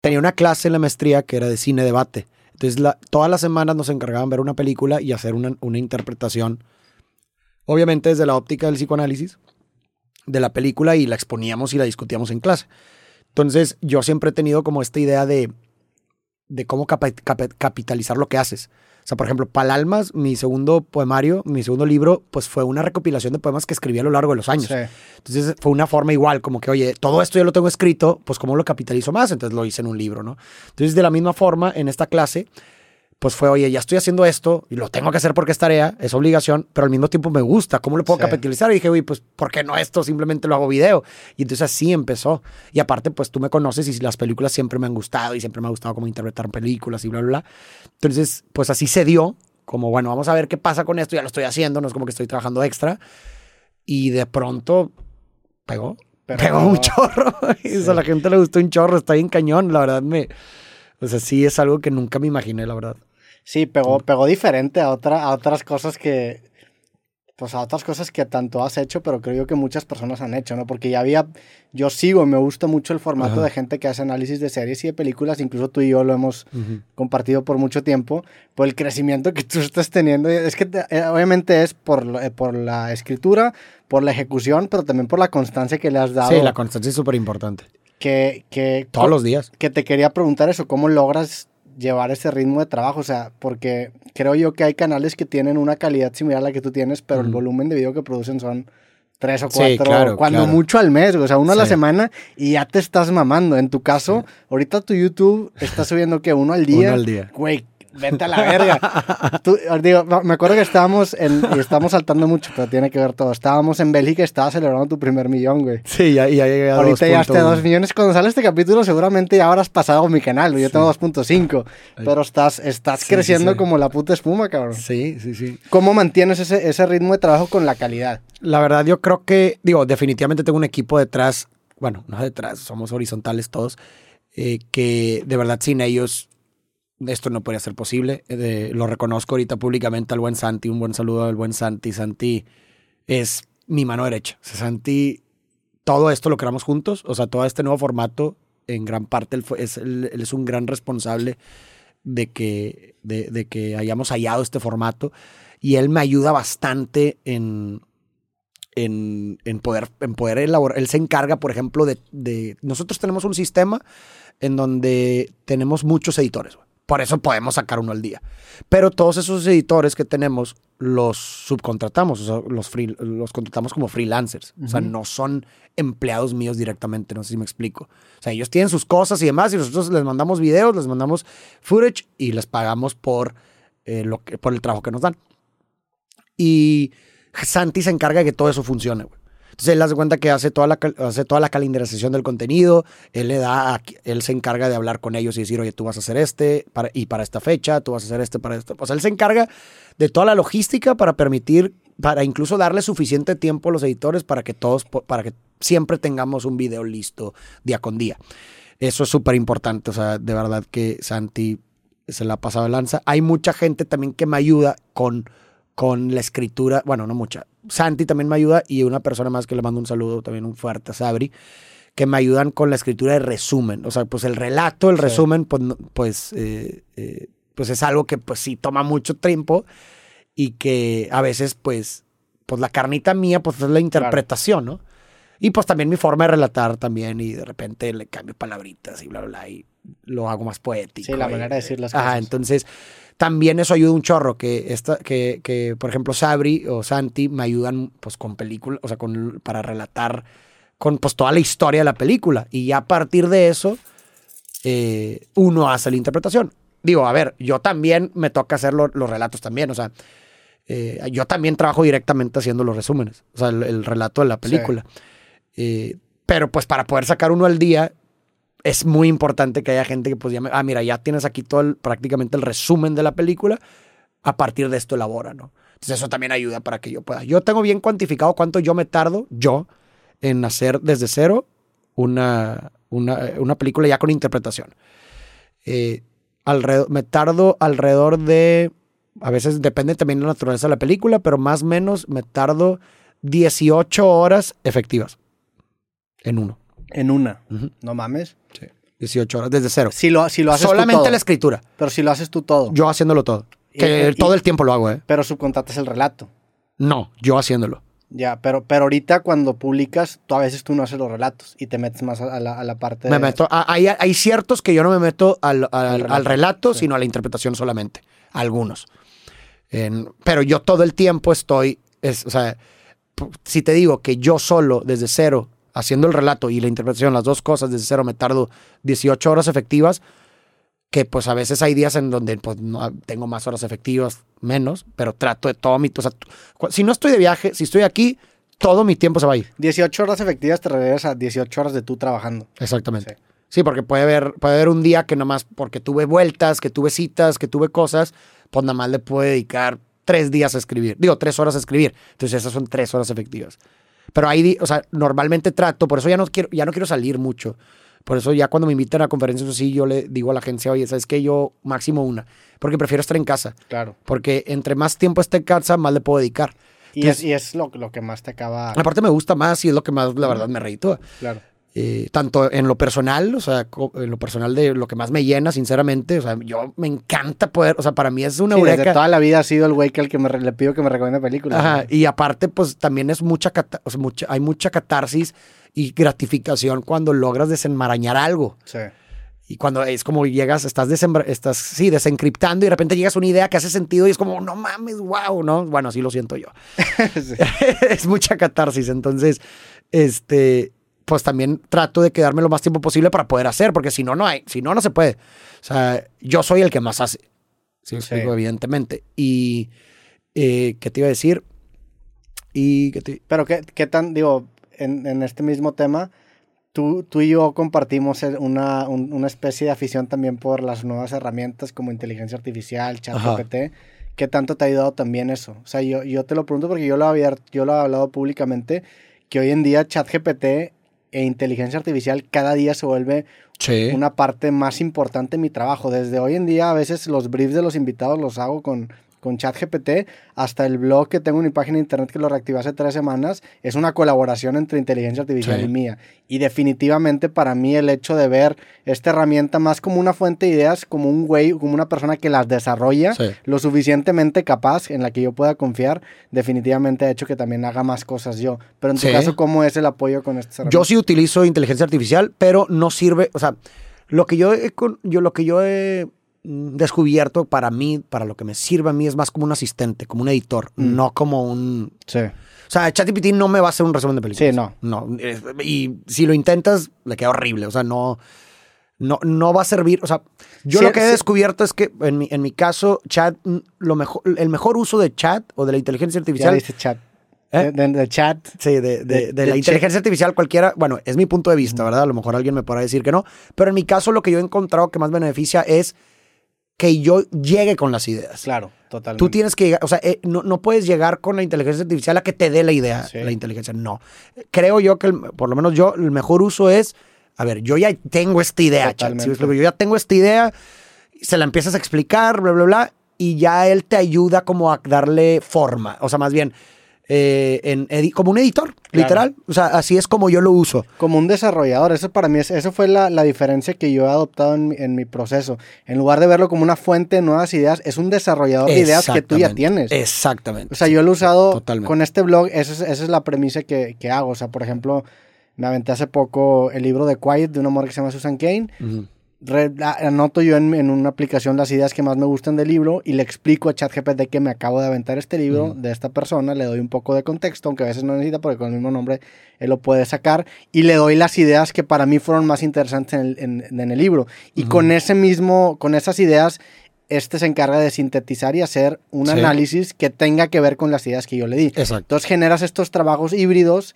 tenía una clase en la maestría que era de cine debate. Entonces, todas las semanas nos encargaban ver una película y hacer una, una interpretación, obviamente desde la óptica del psicoanálisis, de la película y la exponíamos y la discutíamos en clase. Entonces, yo siempre he tenido como esta idea de, de cómo capitalizar lo que haces. O sea, por ejemplo, Palalmas, mi segundo poemario, mi segundo libro, pues fue una recopilación de poemas que escribí a lo largo de los años. Sí. Entonces fue una forma igual, como que, oye, todo esto ya lo tengo escrito, pues ¿cómo lo capitalizo más? Entonces lo hice en un libro, ¿no? Entonces de la misma forma, en esta clase, pues fue, oye, ya estoy haciendo esto y lo tengo que hacer porque es tarea, es obligación, pero al mismo tiempo me gusta, ¿cómo lo puedo Sí. capitalizar? Y dije, oye, pues ¿por qué no esto? Simplemente lo hago video. Y entonces así empezó. Y aparte, pues tú me conoces y las películas siempre me han gustado y siempre me ha gustado como interpretar películas y bla, bla, bla. Entonces, pues así se dio, como, bueno, vamos a ver qué pasa con esto, ya lo estoy haciendo, no es como que estoy trabajando extra. Y de pronto pegó. Pero- pegó un chorro. Eso a la gente le gustó un chorro, está bien cañón. La verdad me. O sea, sí es algo que nunca me imaginé, la verdad. Sí, pegó, pegó diferente a, otra, a otras cosas que. Pues a otras cosas que tanto has hecho, pero creo yo que muchas personas han hecho, ¿no? Porque ya había. Yo sigo me gusta mucho el formato Ajá. de gente que hace análisis de series y de películas. Incluso tú y yo lo hemos compartido por mucho tiempo. Por el crecimiento que tú estás teniendo. Es que te- eh, obviamente es por, eh, por la escritura, por la ejecución, pero también por la constancia que le has dado. Sí, la constancia es súper importante. que, que, Todos los días. que te quería preguntar eso, ¿cómo logras llevar ese ritmo de trabajo? O sea, porque creo yo que hay canales que tienen una calidad similar a la que tú tienes, pero el volumen de video que producen son tres o Sí, cuatro, claro, cuando claro. mucho al mes, o sea, uno a la semana y ya te estás mamando. En tu caso, ahorita tu YouTube está subiendo que uno al día. Uno al día. Güey, vete a la verga. Tú- os digo, me acuerdo que estábamos en, y estamos saltando mucho, pero tiene que ver todo. Estábamos en Bélgica y estabas celebrando tu primer millón, güey. Sí, ya, ya llegué a Ahorita hasta 2.1. 2 millones. Cuando sale este capítulo, seguramente ya habrás pasado mi canal. Yo tengo 2.5. Pero estás, estás Sí, sí, creciendo sí. como la puta espuma, cabrón. Sí, sí, sí. ¿Cómo mantienes ese, ese ritmo de trabajo con la calidad? La verdad, yo creo que, digo, definitivamente tengo un equipo detrás, bueno, no detrás, somos horizontales todos, eh, que de verdad sin ellos esto no podría ser posible. Eh, lo reconozco ahorita públicamente al buen Santi, un buen saludo al buen Santi. Santi es mi mano derecha. Santi, todo esto lo creamos juntos, o sea, todo este nuevo formato, en gran parte él, es, un gran responsable de que, de, que hayamos hallado este formato y él me ayuda bastante en, en, en poder, en poder elaborar. Él se encarga, por ejemplo, de, de- Nosotros tenemos un sistema en donde tenemos muchos editores. güey. Por eso podemos sacar uno al día. Pero todos esos editores que tenemos los subcontratamos, o sea, los, free- los contratamos como freelancers. O sea, no son empleados míos directamente, no sé si me explico. O sea, ellos tienen sus cosas y demás y nosotros les mandamos videos, les mandamos footage y les pagamos por, eh, lo que, por el trabajo que nos dan. Y Santi se encarga de que todo eso funcione, güey. Entonces él hace cuenta que hace toda la, hace toda la calendarización del contenido, él le da, a- él se encarga de hablar con ellos y decir, oye, tú vas a hacer este para, y para esta fecha, tú vas a hacer este para esto. O sea, él se encarga de toda la logística para permitir, para incluso darle suficiente tiempo a los editores para que todos, para que siempre tengamos un video listo día con día. Eso es súper importante, o sea, de verdad que Santi se la ha pasado de lanza. Hay mucha gente también que me ayuda con, con la escritura, bueno, no mucha. Santi también me ayuda y una persona más que le mando un saludo, también un fuerte Sabri, que me ayudan con la escritura de resumen. O sea, pues el relato, el Sí. resumen, pues, pues, eh, eh, pues es algo que pues sí toma mucho tiempo y que a veces pues, pues la carnita mía pues es la interpretación, ¿no? Y pues también mi forma de relatar también y de repente le cambio palabritas y bla, bla, bla y lo hago más poético. Sí, la y- manera de decir las Ajá, cosas. entonces también eso ayuda un chorro, que, esta, que, que por ejemplo Sabri o Santi me ayudan pues con películas, o sea, con, para relatar con pues toda la historia de la película y ya a partir de eso eh, uno hace la interpretación. Digo, a ver, yo también me toca hacer lo- los relatos también, o sea, eh, yo también trabajo directamente haciendo los resúmenes, o sea, el, el relato de la película. Eh, pero pues para poder sacar uno al día es muy importante que haya gente que pues ya me, ah, mira, ya tienes aquí todo el, prácticamente el resumen de la película, a partir de esto elabora, ¿no? Entonces eso también ayuda para que yo pueda. Yo tengo bien cuantificado cuánto yo me tardo, yo, en hacer desde cero una, una, una película ya con interpretación. Eh, alrededor, me tardo alrededor de, a veces depende también de la naturaleza de la película, pero más o menos me tardo 18 horas efectivas en uno. En una. No mames. Sí. 18 horas, desde cero. Si lo, si lo haces tú Solamente todo. la escritura. Pero si lo haces tú todo. Yo haciéndolo todo. Que y- todo el tiempo lo hago, ¿eh? Pero subcontratas el relato. No, yo haciéndolo. Ya, pero, pero ahorita cuando publicas, tú a veces tú no haces los relatos y te metes más a, la, a la parte Me de... meto, a- hay, hay ciertos que yo no me meto al, al- Al relato, al relato, sí. sino a la interpretación solamente. Algunos. En- pero yo todo el tiempo estoy, es, o sea, si te digo que yo solo, desde cero, haciendo el relato y la interpretación, las dos cosas, desde cero, me tardo 18 horas efectivas, que pues a veces hay días en donde pues no, tengo más horas efectivas, menos, pero trato de todo mi... O sea, si no estoy de viaje, si estoy aquí, todo mi tiempo se va a ir. 18 horas efectivas te regresas a 18 horas de tú trabajando. Exactamente. Sí. porque puede haber, puede haber un día que nomás, porque tuve vueltas, que tuve citas, que tuve cosas, pues nada más le puedo dedicar tres días a escribir. Digo, tres horas a escribir. Entonces esas son tres horas efectivas. Pero ahí, o sea, normalmente trato, por eso ya no quiero, ya no quiero salir mucho. Por eso ya cuando me invitan a conferencias así, yo le digo a la agencia, oye, ¿sabes qué? Yo máximo una. Porque prefiero estar en casa. Claro. Porque entre más tiempo esté en casa, más le puedo dedicar. Y Entonces- es, y es lo, lo que más te acaba... Aparte me gusta más y es lo que más, la verdad, me reditúa. Claro. Eh, tanto en lo personal, o sea, en lo personal de lo que más me llena, sinceramente, o sea, yo me encanta poder, o sea, para mí es una Sí, desde eureka. toda la vida ha sido el güey que al que me le pido que me recomiende películas. Ajá, ¿no? y aparte, pues también es mucha, o sea, mucha, hay mucha catarsis y gratificación cuando logras desenmarañar algo. Sí. Y cuando es como llegas, estás, estás sí, desencriptando y de repente llegas a una idea que hace sentido y es como, no mames, wow, ¿no? Bueno, así lo siento yo. Es mucha catarsis. Entonces, este, pues también trato de quedarme lo más tiempo posible para poder hacer, porque si no, no hay, si no, no se puede. O sea, yo soy el que más hace. Sí, Sí. explico, evidentemente. Y, eh, ¿qué te iba a decir? Y, ¿qué te- Pero qué, qué tan, digo, en, en este mismo tema, tú, tú y yo compartimos una, un- una especie de afición también por las nuevas herramientas como inteligencia artificial, chat Ajá. GPT. ¿Qué tanto te ha ayudado también eso? O sea, yo, yo te lo pregunto porque yo lo, había, yo lo he hablado públicamente, que hoy en día chat GPT e inteligencia artificial cada día se vuelve Sí. una parte más importante en mi trabajo. Desde hoy en día, a veces los briefs de los invitados los hago con, con ChatGPT, hasta el blog que tengo en mi página de internet que lo reactivé hace tres semanas, es una colaboración entre inteligencia artificial Sí. y mía. Y definitivamente para mí el hecho de ver esta herramienta más como una fuente de ideas, como un güey, como una persona que las desarrolla, Sí. lo suficientemente capaz en la que yo pueda confiar, definitivamente ha hecho que también haga más cosas yo. Pero en tu Sí. caso, ¿cómo es el apoyo con estas Yo herramientas? sí utilizo inteligencia artificial, pero no sirve, o sea, lo que yo he, con- yo, lo que yo he descubierto para mí, para lo que me sirve a mí, es más como un asistente, como un editor, Mm. no como un... Sí. O sea, ChatGPT no me va a hacer un resumen de películas. Sí, no. No, y si lo intentas, le queda horrible, o sea, no... No, no va a servir, o sea, yo Sí, lo que he sí. descubierto es que en mi, en mi caso, chat, mm, lo mejor, el mejor uso de chat o de la inteligencia Ya artificial dice chat. ¿Eh? De, chat. Sí, de, de- De- la inteligencia artificial cualquiera, bueno, es mi punto de vista, ¿verdad? A lo mejor alguien me podrá decir que no, pero en mi caso lo que yo he encontrado que más beneficia es que yo llegue con las ideas. Claro, totalmente. Tú tienes que llegar, o sea, eh, no, no puedes llegar con la inteligencia artificial a que te dé la idea, Sí. la inteligencia, no. Creo yo que, el- por lo menos yo, el mejor uso es, a ver, yo ya tengo esta idea, chat, yo ya tengo esta idea, se la empiezas a explicar, bla, bla, bla, y ya él te ayuda como a darle forma, o sea, más bien, eh, en como un editor, Claro. literal, o sea, así es como yo lo uso. Como un desarrollador, eso para mí, es, eso fue la, la diferencia que yo he adoptado en, en mi proceso. En lugar de verlo como una fuente de nuevas ideas, es un desarrollador de ideas que tú ya tienes. Exactamente. O sea, yo lo he usado Totalmente. con este blog, esa es, esa es la premisa que, que hago. O sea, por ejemplo, me aventé hace poco el libro de Quiet de una mujer que se llama Susan Kane. Ujú. Re- anoto yo en, en una aplicación las ideas que más me gustan del libro y le explico a ChatGPT que me acabo de aventar este libro de esta persona, le doy un poco de contexto, aunque a veces no necesita porque con el mismo nombre él lo puede sacar y le doy las ideas que para mí fueron más interesantes en el, en- en el libro. Y con ese mismo, con esas ideas, este se encarga de sintetizar y hacer un Sí. análisis que tenga que ver con las ideas que yo le di. Exacto. Entonces generas estos trabajos híbridos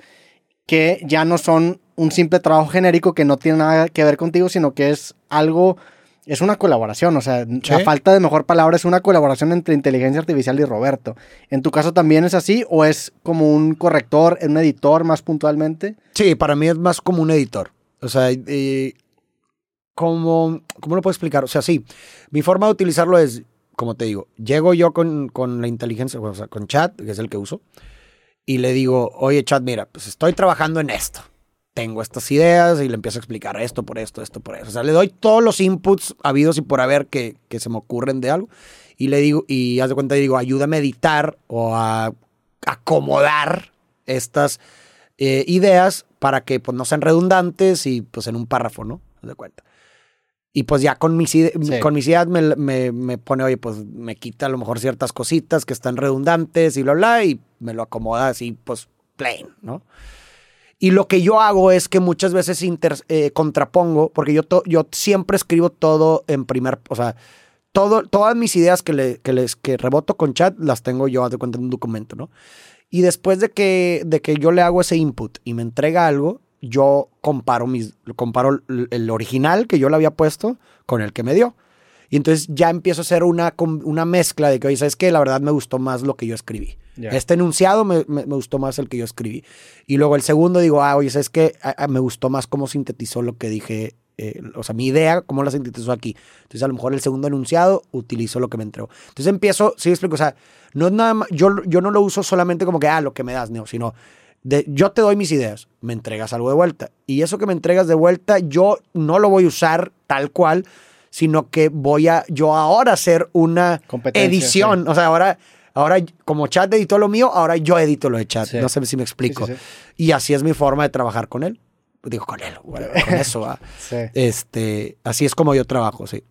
que ya no son un simple trabajo genérico que no tiene nada que ver contigo, sino que es algo, es una colaboración. O sea, Sí. a falta de mejor palabra, es una colaboración entre inteligencia artificial y Roberto. ¿En tu caso también es así o es como un corrector, un editor más puntualmente? Sí, para mí es más como un editor. O sea, eh, como, ¿cómo lo puedo explicar? O sea, sí, mi forma de utilizarlo es, como te digo, llego yo con, con la inteligencia, o sea, con chat, que es el que uso, y le digo, oye, chat, mira, pues estoy trabajando en esto. Tengo estas ideas y le empiezo a explicar esto por esto, esto por eso. O sea, le doy todos los inputs habidos y por haber que, que se me ocurren de algo y le digo, y haz de cuenta, digo, ayúdame a editar o a acomodar estas eh, ideas para que pues no sean redundantes y pues en un párrafo, ¿no? Haz de cuenta. Y pues ya con mis, Sí. con mis ideas me, me- me pone, oye, pues me quita a lo mejor ciertas cositas que están redundantes y bla, bla, y me lo acomoda así, pues plain, ¿no? Y lo que yo hago es que muchas veces inter- eh, contrapongo, porque yo, to- yo siempre escribo todo en primer, o sea, todo, todas mis ideas que, le, que, les, que reboto con chat las tengo yo, haz de cuenta, en un documento, ¿no? Y después de que, de que yo le hago ese input y me entrega algo, yo comparo, mis, comparo el- original que yo le había puesto con el que me dio. Y entonces ya empiezo a hacer una, una mezcla de que, oye, ¿sabes qué? La verdad me gustó más lo que yo escribí. Este enunciado me, me- me gustó más el que yo escribí. Y luego el segundo digo, ah, oye, ¿sabes qué? Ah, ah, me gustó más cómo sintetizó lo que dije. eh, o sea, mi idea, cómo la sintetizó aquí. Entonces, a lo mejor el segundo enunciado utilizo lo que me entregó. Entonces empiezo, sí explico, o sea, no es nada más, yo, yo no lo uso solamente como que, ah, lo que me das, no, sino de, yo te doy mis ideas, me entregas algo de vuelta. Y eso que me entregas de vuelta, yo no lo voy a usar tal cual, sino que voy a yo ahora hacer una edición. O sea, ahora, ahora como chat editó lo mío, ahora yo edito lo de chat. Sí. No sé si me explico. Sí, Y así es mi forma de trabajar con él. Digo, con él, con eso. ¿va? Sí. Este, así es como yo trabajo, sí.